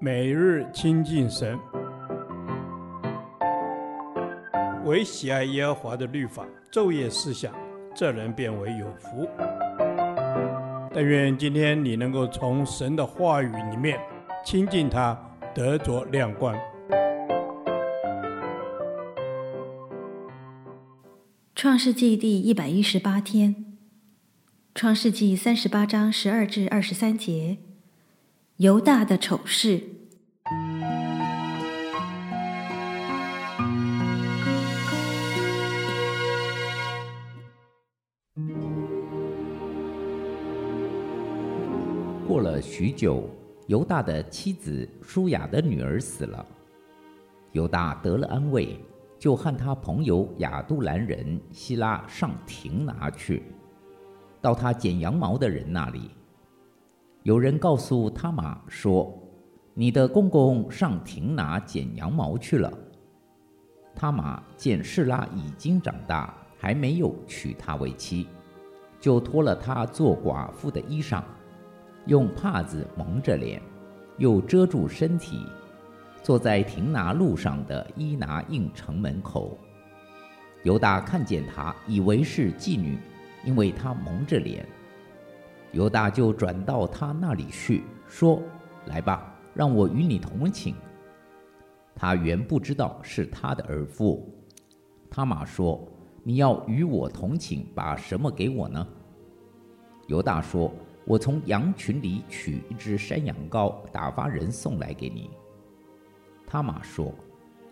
每日亲近神，唯喜爱耶和华的律法，昼夜思想，这人便为有福。但愿今天你能够从神的话语里面亲近他，得着亮光。创世纪第一百一十八天，创世纪三十八章十二至二十三节，犹大的丑事。过了许久，犹大的妻子舒雅的女儿死了，犹大得了安慰，就和他朋友亚杜兰人希拉上亭拿去，到他剪羊毛的人那里。有人告诉他玛说：“你的公公上亭拿剪羊毛去了。”他玛见示拉已经长大，还没有娶她为妻，就脱了她做寡妇的衣裳。用帕子蒙着脸，又遮住身体，坐在亭拿路上的伊拿应城门口。犹大看见她，以为是妓女，因为她蒙着脸。犹大就转到他那里去，说：“来吧，让我与你同寝。”他原不知道是他的儿妇。他玛说：“你要与我同寝，把什么给我呢？”犹大说。我从羊群里取一只山羊羔，打发人送来给你。他玛说：“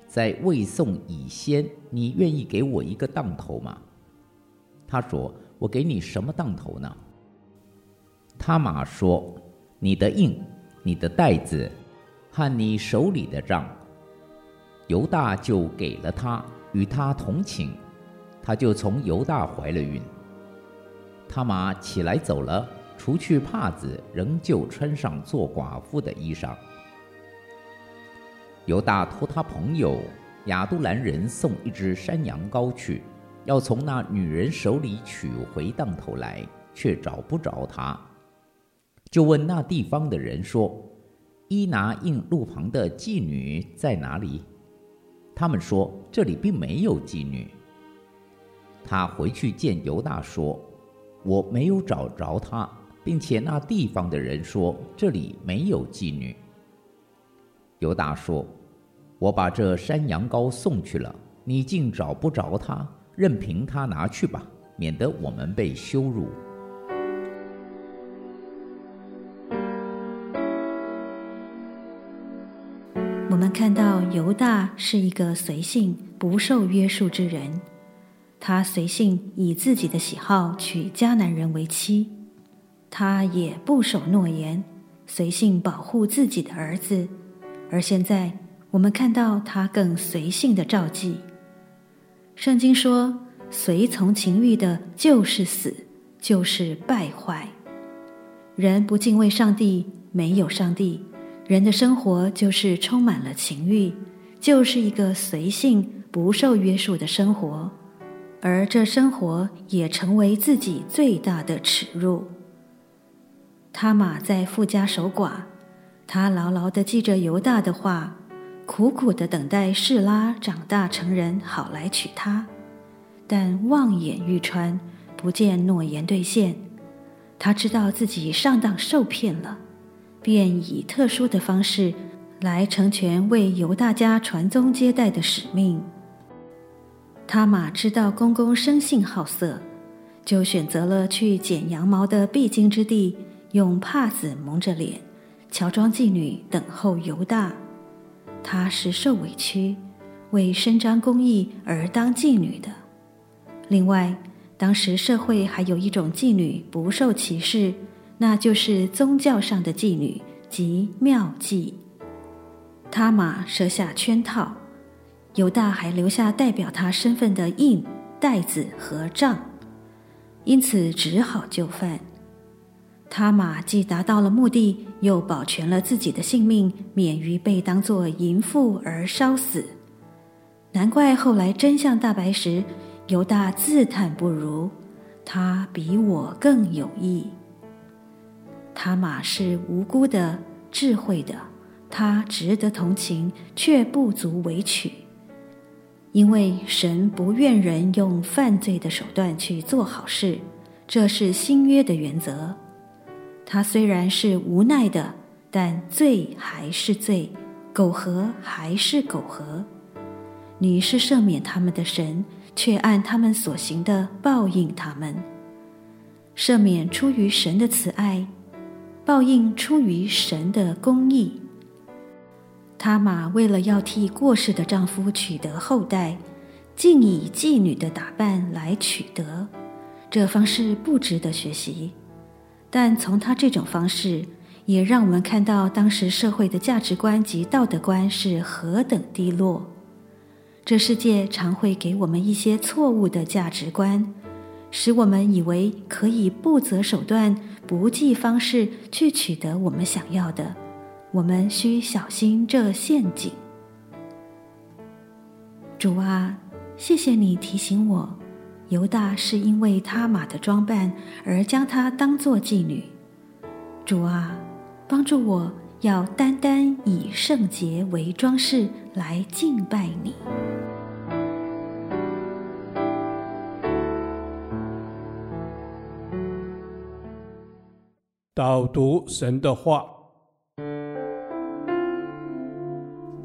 在未送以先，你愿意给我一个当头吗？”他说：“我给你什么当头呢？”他玛说：“你的印，你的袋子，和你手里的账。”犹大就给了他，与他同寝，他就从犹大怀了孕。他玛起来走了。除去帕子，仍旧穿上做寡妇的衣裳。犹大托他朋友亚杜兰人送一只山羊羔去，要从那女人手里取回当头来，却找不着他，就问那地方的人说：“伊拿印路旁的妓女在哪里？”他们说：“这里并没有妓女。”他回去见犹大说：“我没有找着她。”并且那地方的人说：“这里没有妓女。”犹大说：“我把这山羊羔送去了，你竟找不着他，任凭他拿去吧，免得我们被羞辱。”我们看到犹大是一个随性、不受约束之人，他随性以自己的喜好娶迦南人为妻。他也不守诺言，随性保护自己的儿子，而现在我们看到他更随性的召妓。圣经说：“随从情欲的，就是死，就是败坏。”人不敬畏上帝，没有上帝，人的生活就是充满了情欲，就是一个随性、不受约束的生活，而这生活也成为自己最大的耻辱。他玛在富家守寡，他牢牢地记着犹大的话，苦苦地等待士拉长大成人，好来娶她。但望眼欲穿，不见诺言兑现。他知道自己上当受骗了，便以特殊的方式来成全为犹大家传宗接代的使命。他玛知道公公生性好色，就选择了去剪羊毛的必经之地。用帕子蒙着脸，乔装妓女等候犹大。她是受委屈，为伸张公义而当妓女的。另外，当时社会还有一种妓女不受歧视，那就是宗教上的妓女即妙妓。他玛设下圈套，犹大还留下代表他身份的印、袋子和杖，因此只好就范。他玛既达到了目的，又保全了自己的性命，免于被当作淫妇而烧死。难怪后来真相大白时，犹大自叹不如，他比我更有义。他玛是无辜的、智慧的、他值得同情，却不足为取。因为神不愿人用犯罪的手段去做好事，这是新约的原则。他虽然是无奈的，但罪还是罪，苟合还是苟合。你是赦免他们的神，却按他们所行的报应他们。赦免出于神的慈爱，报应出于神的公义。他玛为了要替过世的丈夫取得后代，竟以妓女的打扮来取得，这方式不值得学习。但从他这种方式，也让我们看到当时社会的价值观及道德观是何等低落。这世界常会给我们一些错误的价值观，使我们以为可以不择手段、不计方式去取得我们想要的。我们需小心这陷阱。主啊，谢谢你提醒我，犹大是因为他马的装扮而将他当作妓女。主啊，帮助我要单单以圣洁为装饰来敬拜你。导读神的话。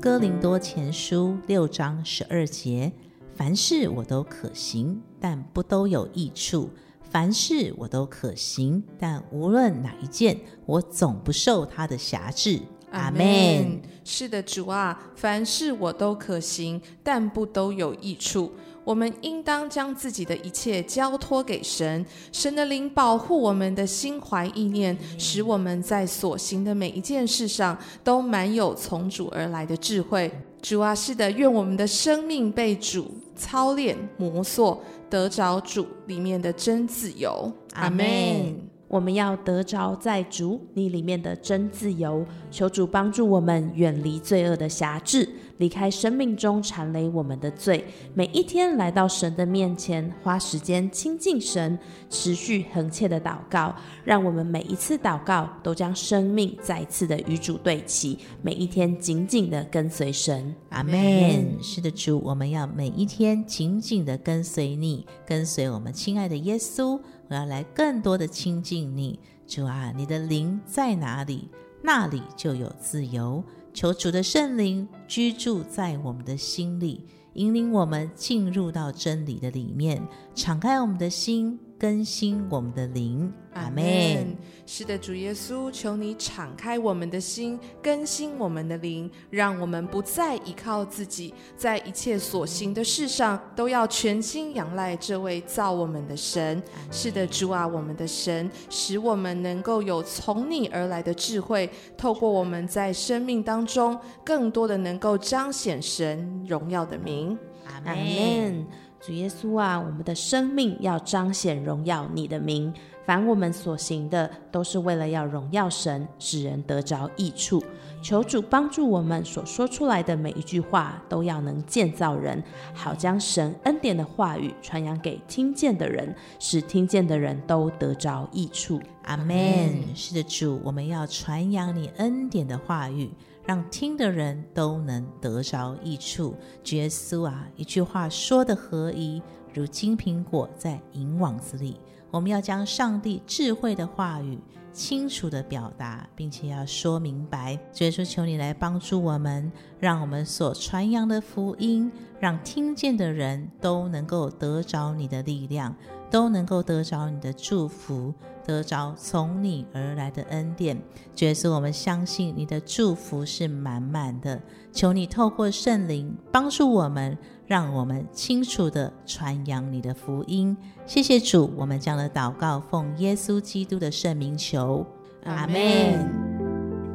哥林多前书六章十二节：凡事我都可行，但不都有益处；凡事我都可行，但无论哪一件，我总不受他的辖制。阿门。是的，主啊，凡事我都可行，但不都有益处。我们应当将自己的一切交托给神，神的灵保护我们的心怀意念，使我们在所行的每一件事上都满有从主而来的智慧。主啊，是的，愿我们的生命被主操练磨塑，得着主里面的真自由。阿门。我们要得着在主你里面的真自由，求主帮助我们远离罪恶的辖制，离开生命中缠累我们的罪。每一天来到神的面前，花时间亲近神，持续恒切的祷告，让我们每一次祷告都将生命再次的与主对齐，每一天紧紧的跟随神。阿门。是的，主，我们要每一天紧紧的跟随你，跟随我们亲爱的耶稣。我要来更多的亲近你，主啊，你的灵在哪里，那里就有自由。求主的圣灵居住在我们的心里，引领我们进入到真理的里面，敞开我们的心。更新我们的灵，阿门。是的，主耶稣，求你敞开我们的心，更新我们的灵，让我们不再依靠自己，在一切所行的事上都要全心仰赖这位造我们的神。是的，主啊，我们的神，使我们能够有从你而来的智慧，透过我们在生命当中更多的能够彰显神荣耀的名，阿门。主耶稣啊，我们的生命要彰显荣耀你的名。凡我们所行的，都是为了要荣耀神，使人得着益处。求主帮助我们所说出来的每一句话，都要能建造人，好将神恩典的话语传扬给听见的人，使听见的人都得着益处。阿门。是的，主，我们要传扬你恩典的话语。让听的人都能得着益处。主耶稣啊，一句话说得合宜，如金苹果在银网子里。我们要将上帝智慧的话语清楚地表达，并且要说明白。主耶稣，求你来帮助我们，让我们所传扬的福音，让听见的人都能够得着你的力量，都能够得着你的祝福。得着从你而来的恩典，主是我们相信你的祝福是满满的。求你透过圣灵帮助我们，让我们清楚的传扬你的福音。谢谢主，我们将的祷告奉耶稣基督的圣名求，阿门。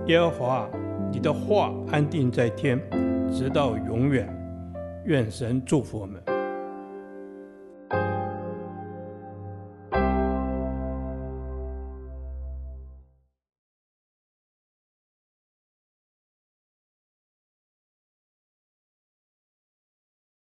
耶和华，你的话安定在天，直到永远。愿神祝福我们。